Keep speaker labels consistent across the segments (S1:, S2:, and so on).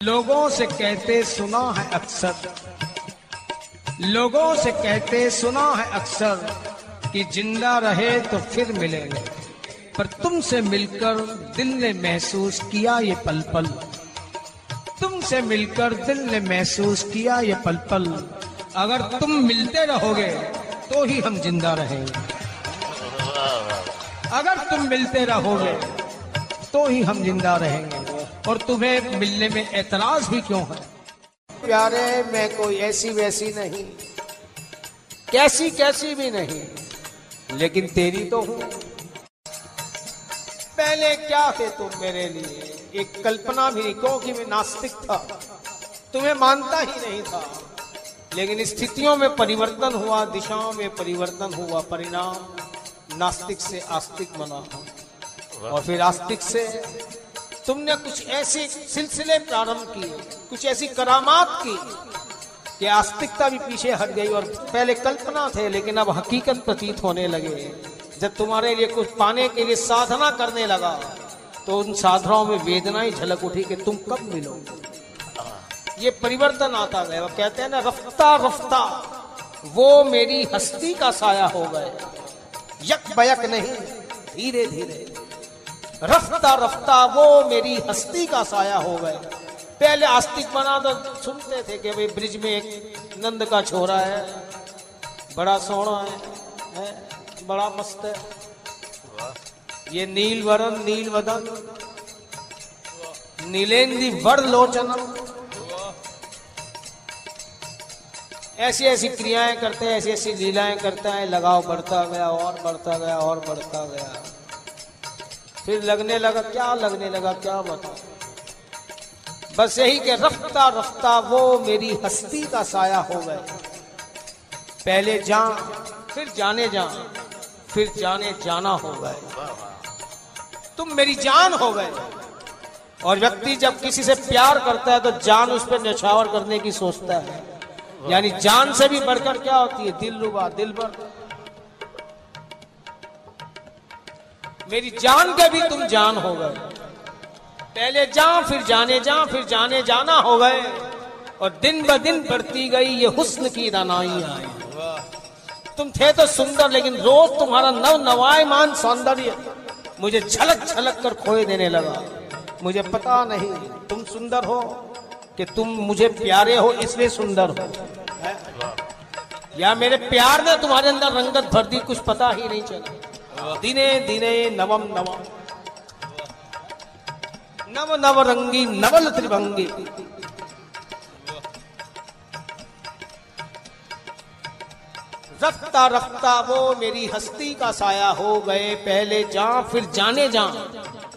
S1: लोगों से कहते सुना है अक्सर। लोगों से कहते सुना है अक्सर कि ज़िंदा रहे तो फिर मिलेंगे। पर तुमसे मिलकर दिल ने महसूस किया ये पल पल तुमसे मिलकर दिल ने महसूस किया ये पल पल अगर तुम मिलते रहोगे तो ही हम ज़िंदा रहेंगे। अगर तुम मिलते रहोगे तो ही हम ज़िंदा रहेंगे। और तुम्हें मिलने में एतराज़ भी क्यों है?
S2: प्यारे, मैं कोई ऐसी वैसी नहीं। कैसी कैसी भी नहीं। लेकिन तेरी तो हूँ। पहले क्या थे तुम मेरे लिए? एक कल्पना भी क्योंकि मैं नास्तिक था। तुम्हें मानता ही नहीं था। लेकिन स्थितियों में परिवर्तन हुआ, दिशाओं में परिवर्तन हुआ, परिणाम नास्तिक से आस्तिक बना। और फिर आस्तिक से तुमने कुछ ऐसे सिलसिले प्रारंभ किए, कुछ ऐसी करामात की कि आस्तिकता भी पीछे हट गई और पहले कल्पना थे, लेकिन अब हकीकत प्रतीत होने लगे। जब तुम्हारे लिए कुछ पाने के लिए साधना करने लगा तो उन साधनाओं में वेदना ही झलक उठी कि तुम कब मिलोगे। ये परिवर्तन आता गया। वो कहते हैं ना, रफ्ता रफ्ता, वो मेरी हस्ती का साया हो गए। यक बयक नहीं, धीरे धीरे। रफ्ता रफ्ता वो मेरी हस्ती का साया हो गए पहले आस्तिक बना तो सुनते थे कि भाई ब्रिज में एक नंद का छोरा है। बड़ा सोना है, है बड़ा मस्त है। ये नील वरण नील वदन नीलेंद्री वर लोचनम ऐसी ऐसी क्रियाएँ करते हैं ऐसी ऐसी लीलाएँ करता है लगाव बढ़ता गया और बढ़ता गया और बढ़ता गया। फिर लगने लगा, क्या लगने लगा, क्या बता बस यही के रफ्ता रफ्ता वो मेरी हस्ती का साया हो गए पहले जा फिर जाने जा फिर जाने जाना हो गए तुम मेरी जान हो गए। और व्यक्ति जब किसी से प्यार करता है तो जान उस पर निछावर करने की सोचता है। यानी जान से भी बढ़कर क्या होती है? दिल रुबा, दिल भर। मेरी जान के भी तुम जान हो गए। पहले जा, फिर जाने जा, फिर जाने जाना हो गए। और दिन ब दिन बढ़ती गई, ये हुस्न की रनाई आई तुम थे तो सुंदर, लेकिन रोज तुम्हारा नव नवायमान सौंदर्य मुझे झलक झलक कर खोए देने लगा। मुझे पता नहीं, तुम सुंदर हो कि तुम मुझे प्यारे हो, इसलिए सुंदर हो। या मेरे प्यार ने तुम्हारे अंदर रंगत भर दी, कुछ पता ही नहीं चला। दिने दिने नवम नवम। नव नव रंगी नवल त्रिभंगी। रखता रखता वो मेरी हस्ती का साया हो गए। पहले जा, फिर जाने जा।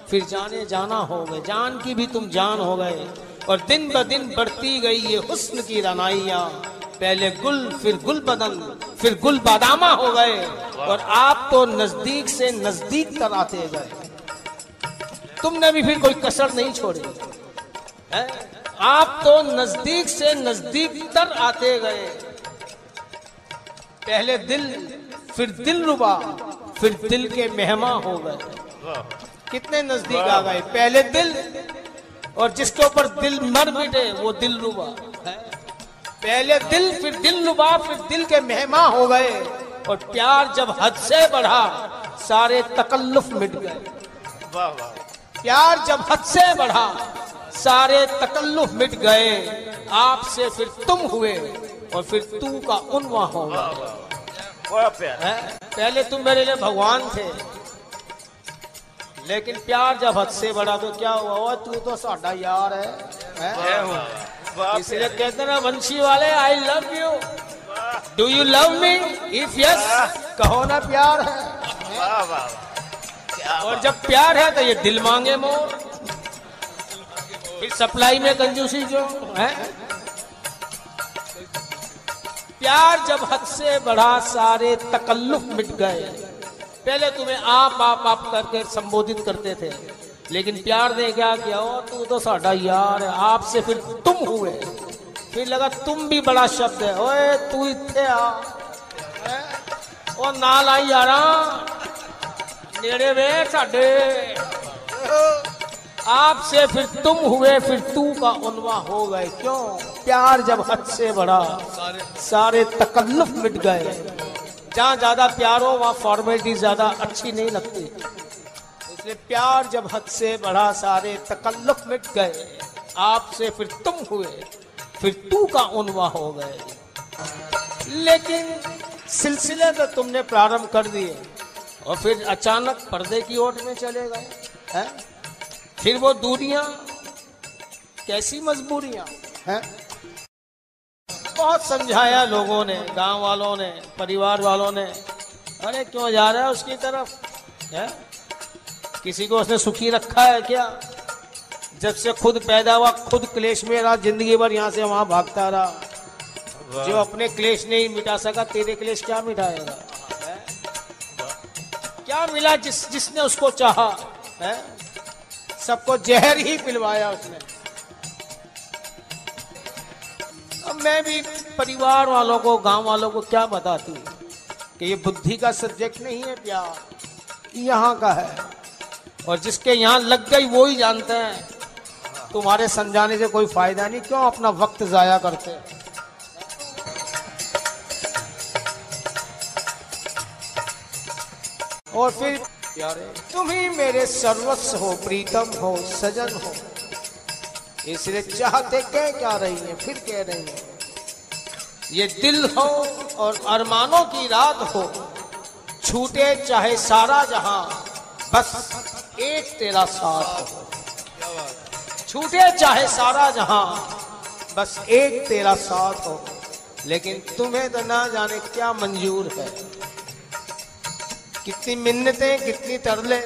S2: फिर जाने जाना हो गए। जान की भी तुम जान हो गए। और दिन ब दिन बढ़ती गई ये हुस्न की रनाइया। पहले गुल, फिर गुल बदन, फिर गुल बादामा हो गए और आप तो नज़दीक से नज़दीक तर आते गए। तुमने भी फिर कोई कसर नहीं छोड़ी। है? आप तो नज़दीक से नज़दीक तर आते गए। पहले दिल, फिर दिल रुबा, फिर दिल के मेहमा हो गए। कितने नज़दीक आ गए? पहले दिल, और जिसके ऊपर दिल मर मिटे, वो दिल रुबा। है? पहले दिल फिर दिल लुबा फिर दिल के मेहमा हो गए। और प्यार जब हद से बढ़ा सारे तकल्लुफ मिट गए। प्यार जब हद से बढ़ा सारे तकल्लुफ मिट गए। आपसे फिर तुम हुए और फिर तू का उनवा होगा पहले तुम मेरे लिए भगवान थे। लेकिन प्यार जब हद से बढ़ा तो क्या हुआ? तू तो साडा यार है, है? इसलिए कहते ना वंशी वाले I love you do you love me if yes कहो ना प्यार है। और जब प्यार है तो ये दिल मांगे मोर। फिर सप्लाई में कंजूसी जो है? प्यार जब हद से बढ़ा सारे तकल्लुफ मिट गए। पहले तुम्हें आप आप आप करके संबोधित करते थे। लेकिन प्यार ने क्या किया? तू तो साडा यार है। आपसे फिर तुम हुए। फिर लगा तुम भी बड़ा शब्द है। ओए, तू इतने आ। ओ, नाल आई यारा। नेड़े वे साडे। आपसे फिर तुम हुए, फिर तू का उनवा हो गए। क्यों? प्यार जब हद से बढ़ा, सारे तकल्लुफ मिट गए। जहाँ ज़्यादा प्यार हो, वहाँ फॉर्मेलिटी ज़्यादा अच्छी नहीं लगती। इसलिए प्यार जब हद से बढ़ा सारे तकल्लुफ मिट गए। आपसे फिर तुम हुए फिर तू का उनवा हो गए। लेकिन सिलसिले तो तुमने प्रारंभ कर दिए और फिर अचानक पर्दे की ओट में चले गए हैं? फिर वो दूरियाँ कैसी मजबूरियाँ? हैं? बहुत समझाया लोगों ने गाँव वालों ने परिवार वालों ने। अरे क्यों जा रहा है उसकी तरफ़? है? किसी को उसने सुखी रखा है क्या? जब से खुद पैदा हुआ खुद क्लेश में रहा ज़िंदगी भर यहाँ से वहाँ भागता रहा। जो अपने क्लेश नहीं मिटा सका तेरे क्लेश क्या मिटाएगा क्या मिला जिस जिसने उसको चाहा? है? सबको जहर ही पिलवाया उसने। अब मैं भी परिवार वालों को गाँव वालों को क्या बताती कि ये बुद्धि का सब्जेक्ट नहीं है प्यार। यहाँ का है। और जिसके यहाँ लग गई वो ही जानते हैं। तुम्हारे समझाने से कोई फ़ायदा नहीं, क्यों अपना वक्त जाया करते? और फिर तुम ही मेरे सर्वस्व हो, प्रीतम हो, सजन हो। इसलिए चाहते कह क्या रही है, फिर कह रही है। ये दिल हो और अरमानों की रात हो, छूटे चाहे सारा जहाँ, बस एक तेरा साथ छूटे चाहे सारा जहाँ, बस एक तेरा साथ हो। लेकिन तुम्हें तो ना जाने क्या मंजूर है। कितनी मिन्नतें, कितनी तरले,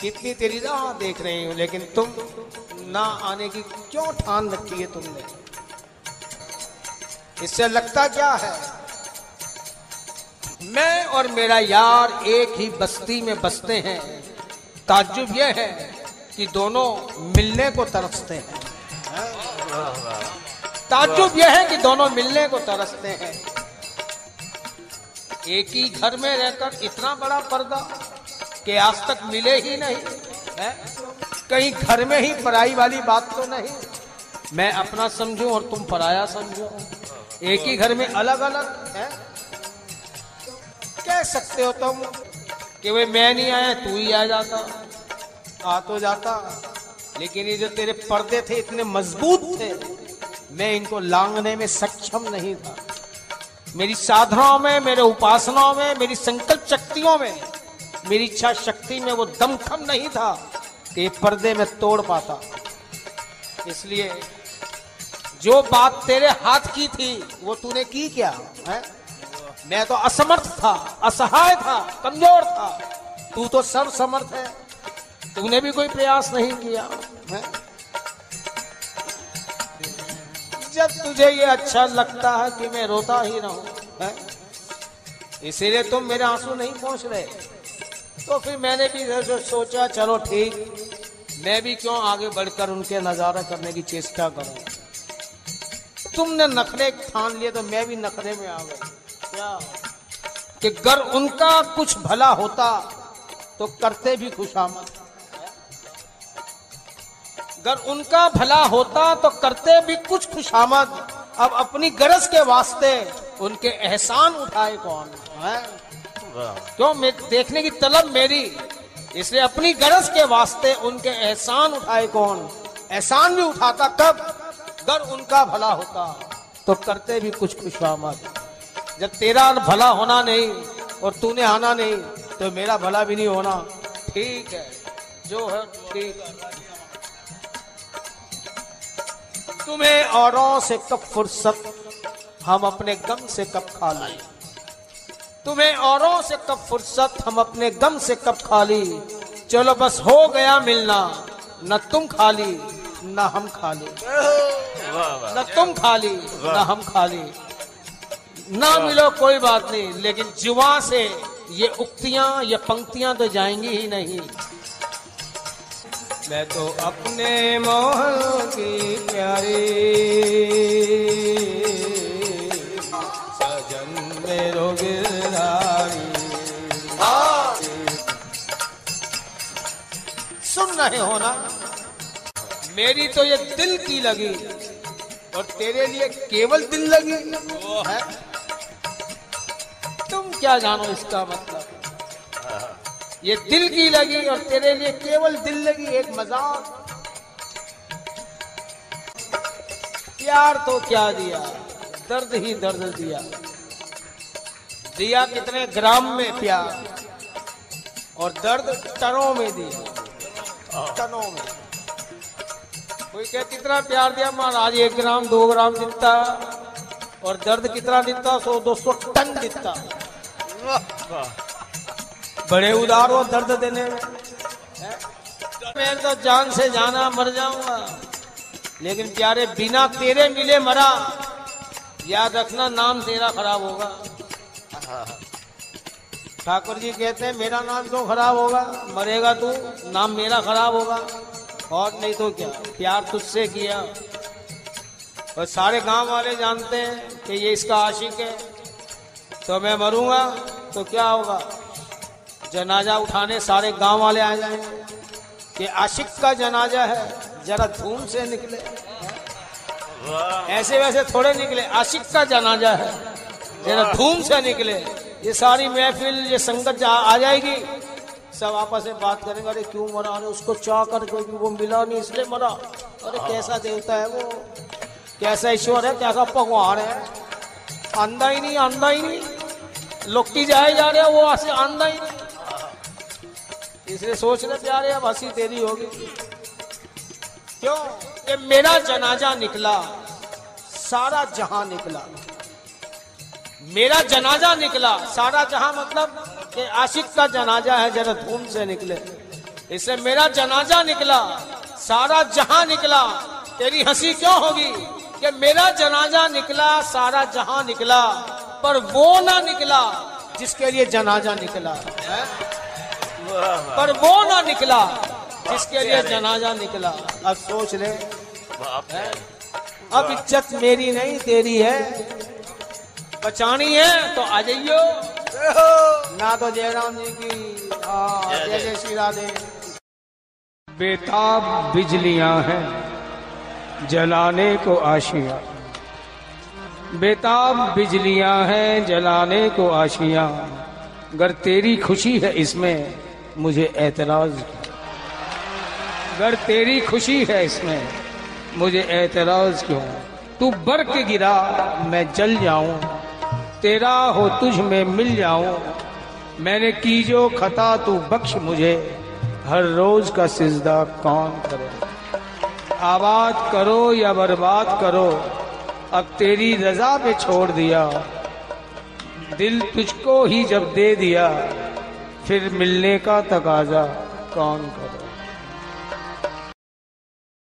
S2: कितनी तेरी राह देख रही हूँ, लेकिन तुम ना आने की क्यों ठान रखी है तुमने? इससे लगता क्या है? मैं और मेरा यार एक ही बस्ती में बसते हैं। ताज्जुब यह है कि दोनों मिलने को तरसते हैं। ताज्जुब यह है कि दोनों मिलने को तरसते हैं। एक ही घर में रहकर इतना बड़ा पर्दा कि आज तक मिले ही नहीं, है? कहीं घर में ही पराई वाली बात तो नहीं। मैं अपना समझूं और तुम पराया समझो। एक ही घर में अलग अलग है? कह सकते हो तुम कि वे मैं नहीं आया, तू ही आ जाता। आ तो जाता। लेकिन ये जो तेरे पर्दे थे इतने मज़बूत थे, मैं इनको लांगने में सक्षम नहीं था। मेरी साधनाओं में, मेरे उपासनाओं में, मेरी संकल्प शक्तियों में, मेरी इच्छा शक्ति में वो दमखम नहीं था कि पर्दे में तोड़ पाता। इसलिए जो बात तेरे हाथ की थी, वो तूने की क्या, है? मैं तो असमर्थ था असहाय था कमज़ोर था। तू तो सर्व समर्थ है। तूने भी कोई प्रयास नहीं किया। है? जब तुझे ये अच्छा लगता है कि मैं रोता ही रहूँ इसीलिए तुम मेरे आँसू नहीं पहुँच रहे। तो फिर मैंने भी सोचा चलो ठीक। मैं भी क्यों आगे बढ़कर उनके नज़ारा करने की चेष्टा करूँ? तुमने नखरे ठान लिए तो मैं भी नखरे में आ गया। क्या कि अगर उनका कुछ भला होता तो करते भी खुशामद। अगर उनका भला होता तो करते भी कुछ खुशामद। अब अपनी गरज के वास्ते उनके एहसान उठाए कौन? है? क्यों? मैं देखने की तलब मेरी। इसलिए अपनी गरज के वास्ते उनके एहसान उठाए कौन? एहसान भी उठाता कब? अगर उनका भला होता तो करते भी कुछ खुशामद। जब तेरा भला होना नहीं और तूने आना नहीं तो मेरा भला भी नहीं होना। ठीक है जो है ठीक। तुम्हें औरों से कब फुर्सत हम अपने गम से कब खा ली। तुम्हें औरों से कब फुर्सत हम अपने गम से कब खाली चलो बस हो गया मिलना न तुम खाली न हम खाली न तुम खाली न हम खाली ना मिलो कोई बात नहीं। लेकिन जुआ से ये उक्तियाँ ये पंक्तियाँ तो जाएँगी ही नहीं। मैं तो अपने मोह की प्यारी। सजन मेरो गिरधारी सुन रहे हो ना? मेरी तो ये दिल की लगी और तेरे लिए केवल दिल लगी। वो है। क्या जानो इसका मतलब? ये दिल की लगी और तेरे लिए केवल दिल लगी एक मज़ाक। प्यार तो क्या दिया? दर्द ही दर्द दिया। दिया कितने ग्राम में प्यार? और दर्द टनों में दिया। टनों में। कोई कह, कितना प्यार दिया महाराज, एक ग्राम, दो ग्राम दिता और दर्द कितना दिता? सौ दो सौ टन दिता। बड़े उदार हो दर्द देने में। मैं तो जान से जाना मर जाऊँगा। लेकिन प्यारे, बिना तेरे मिले मरा। याद रखना, नाम तेरा खराब होगा। ठाकुर जी कहते हैं, मेरा नाम क्यों खराब होगा। मरेगा तू, नाम मेरा खराब होगा। और नहीं तो क्या? प्यार तुझसे किया। और सारे गाँव वाले जानते हैं कि ये इसका आशिक है। तो मैं मरूँगा तो क्या होगा? जनाजा उठाने सारे गाँव वाले आ जाएँगे कि आशिक का जनाजा है, जरा धूम से निकले। ऐसे वैसे थोड़े निकले, आशिक का जनाजा है, जरा धूम से निकले। ये सारी महफिल, ये संगत जा आ जाएगी, सब आपस में बात करेंगे, अरे क्यों मरा? अरे उसको चाह कर कोई वो मिला नहीं, इसलिए मरा। अरे कैसा देवता है वो? कैसा ईश्वर है? कैसा भगवान है? अंधा ही नहीं, अंधा ही नहीं। लुकती जाए जा रहे वो ऐसे अंधा ही नहीं। इसलिए सोच रहे प्यारे, अब हँसी तेरी होगी। क्यों? कि मेरा जनाजा निकला, सारा जहाँ निकला। मेरा जनाजा निकला, सारा जहाँ मतलब कि आशिक का जनाजा है, जरा धूम से निकले। इससे मेरा जनाजा निकला, सारा जहाँ निकला। तेरी हँसी क्यों होगी? कि मेरा जनाजा निकला, सारा जहाँ निकला। पर वो ना निकला जिसके लिए जनाजा निकला। है? पर वो ना निकला जिसके लिए जनाजा निकला। अब सोच ले। अब इज़्ज़त मेरी नहीं तेरी है। बचानी है तो आ जाइयो। ना तो जयराम जी की हाँ, जय जय श्री राधे।
S1: बेताब बिजलियाँ हैं जलाने को आशिया। बेताब बिजलियाँ हैं, जलाने को आशिया। अगर तेरी खुशी है इसमें, मुझे ऐतराज क्यों? अगर तेरी खुशी है इसमें, मुझे ऐतराज क्यों? तू बर के गिरा, मैं जल जाऊँ। तेरा हो तुझ में मिल जाऊँ। मैंने की जो खता, तू बख्श मुझे। हर रोज का सिजदा कौन करे? आबाद करो या बर्बाद करो अब तेरी रजा पे छोड़ दिया। दिल तुझको ही जब दे दिया, फिर मिलने का तकाजा कौन करे?